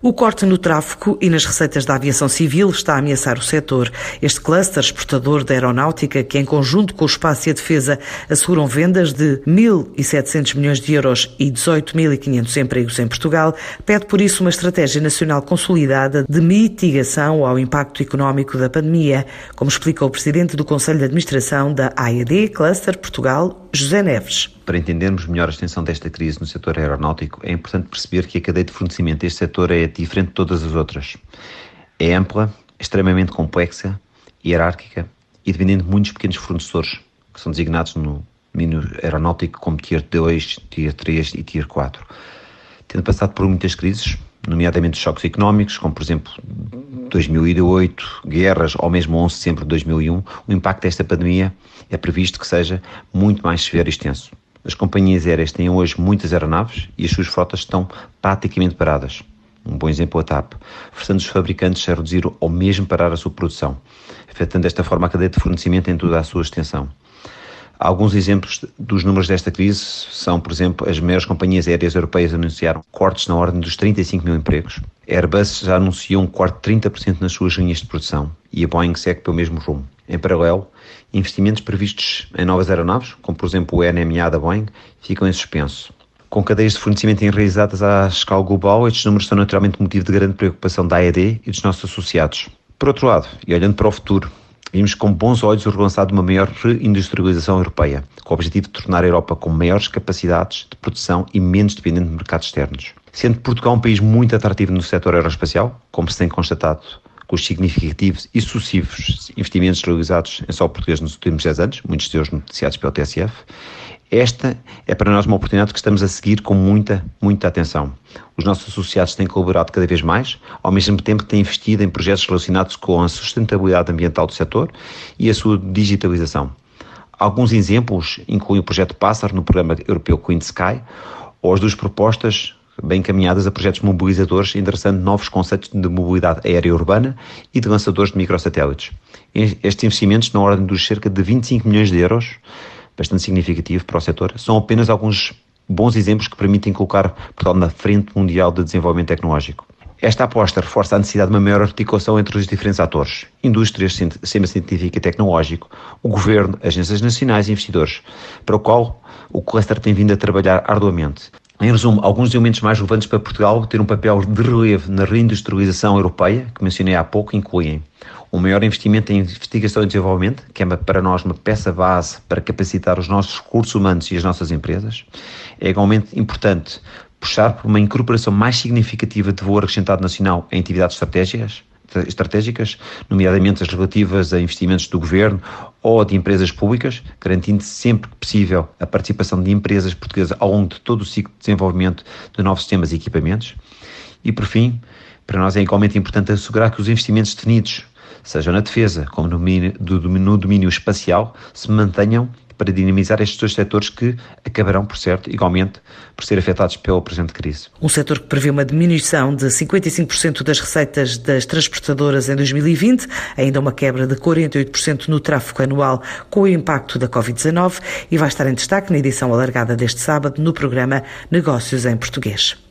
O corte no tráfego e nas receitas da aviação civil está a ameaçar o setor. Este cluster exportador da aeronáutica, que em conjunto com o espaço e a defesa asseguram vendas de 1.700 milhões de euros e 18.500 empregos em Portugal, pede por isso uma estratégia nacional consolidada de mitigação ao impacto económico da pandemia, como explica o presidente do Conselho de Administração da AED Cluster Portugal, José Neves. Para entendermos melhor a extensão desta crise no setor aeronáutico, é importante perceber que a cadeia de fornecimento deste setor é diferente de todas as outras. É ampla, extremamente complexa, hierárquica e dependendo de muitos pequenos fornecedores, que são designados no domínio aeronáutico como Tier 2, Tier 3 e Tier 4. Tendo passado por muitas crises, nomeadamente choques económicos, como por exemplo 2008, guerras ou mesmo 11 de setembro de 2001, o impacto desta pandemia é previsto que seja muito mais severo e extenso. As companhias aéreas têm hoje muitas aeronaves e as suas frotas estão praticamente paradas. Um bom exemplo é a TAP, forçando os fabricantes a reduzir ou mesmo parar a sua produção, afetando desta forma a cadeia de fornecimento em toda a sua extensão. Alguns exemplos dos números desta crise são, por exemplo, as maiores companhias aéreas europeias anunciaram cortes na ordem dos 35 mil empregos. A Airbus já anunciou um corte de 30% nas suas linhas de produção e a Boeing segue pelo mesmo rumo. Em paralelo, investimentos previstos em novas aeronaves, como por exemplo o NMA da Boeing, ficam em suspenso. Com cadeias de fornecimento enraizadas à escala global, estes números são naturalmente motivo de grande preocupação da AED e dos nossos associados. Por outro lado, e olhando para o futuro, vimos com bons olhos o relançado de uma maior reindustrialização europeia, com o objetivo de tornar a Europa com maiores capacidades de produção e menos dependente de mercados externos. Sendo Portugal um país muito atrativo no setor aeroespacial, como se tem constatado com os significativos e sucessivos investimentos realizados em solo português nos últimos 10 anos, muitos deles noticiados pelo TSF, esta é para nós uma oportunidade que estamos a seguir com muita, muita atenção. Os nossos associados têm colaborado cada vez mais, ao mesmo tempo que têm investido em projetos relacionados com a sustentabilidade ambiental do setor e a sua digitalização. Alguns exemplos incluem o projeto Pássaro no programa europeu Queen Sky ou as duas propostas bem encaminhadas a projetos mobilizadores, endereçando novos conceitos de mobilidade aérea urbana e de lançadores de microsatélites. Estes investimentos, na ordem dos cerca de 25 milhões de euros, bastante significativo para o setor, são apenas alguns bons exemplos que permitem colocar Portugal na frente mundial de desenvolvimento tecnológico. Esta aposta reforça a necessidade de uma maior articulação entre os diferentes atores, indústrias, sistema científico e tecnológico, o governo, agências nacionais e investidores, para o qual o cluster tem vindo a trabalhar arduamente. Em resumo, alguns elementos mais relevantes para Portugal ter um papel de relevo na reindustrialização europeia, que mencionei há pouco, incluem um maior investimento em investigação e desenvolvimento, que é para nós uma peça base para capacitar os nossos recursos humanos e as nossas empresas. É igualmente importante puxar por uma incorporação mais significativa de valor acrescentado nacional em atividades estratégicas, estratégicas, nomeadamente as relativas a investimentos do governo ou de empresas públicas, garantindo sempre que possível a participação de empresas portuguesas ao longo de todo o ciclo de desenvolvimento de novos sistemas e equipamentos. E, por fim, para nós é igualmente importante assegurar que os investimentos definidos, seja na defesa como no domínio, no domínio espacial, se mantenham para dinamizar estes dois setores que acabarão, por certo, igualmente, por ser afetados pela presente crise. Um setor que prevê uma diminuição de 55% das receitas das transportadoras em 2020, ainda uma quebra de 48% no tráfego anual com o impacto da Covid-19 e vai estar em destaque na edição alargada deste sábado no programa Negócios em Português.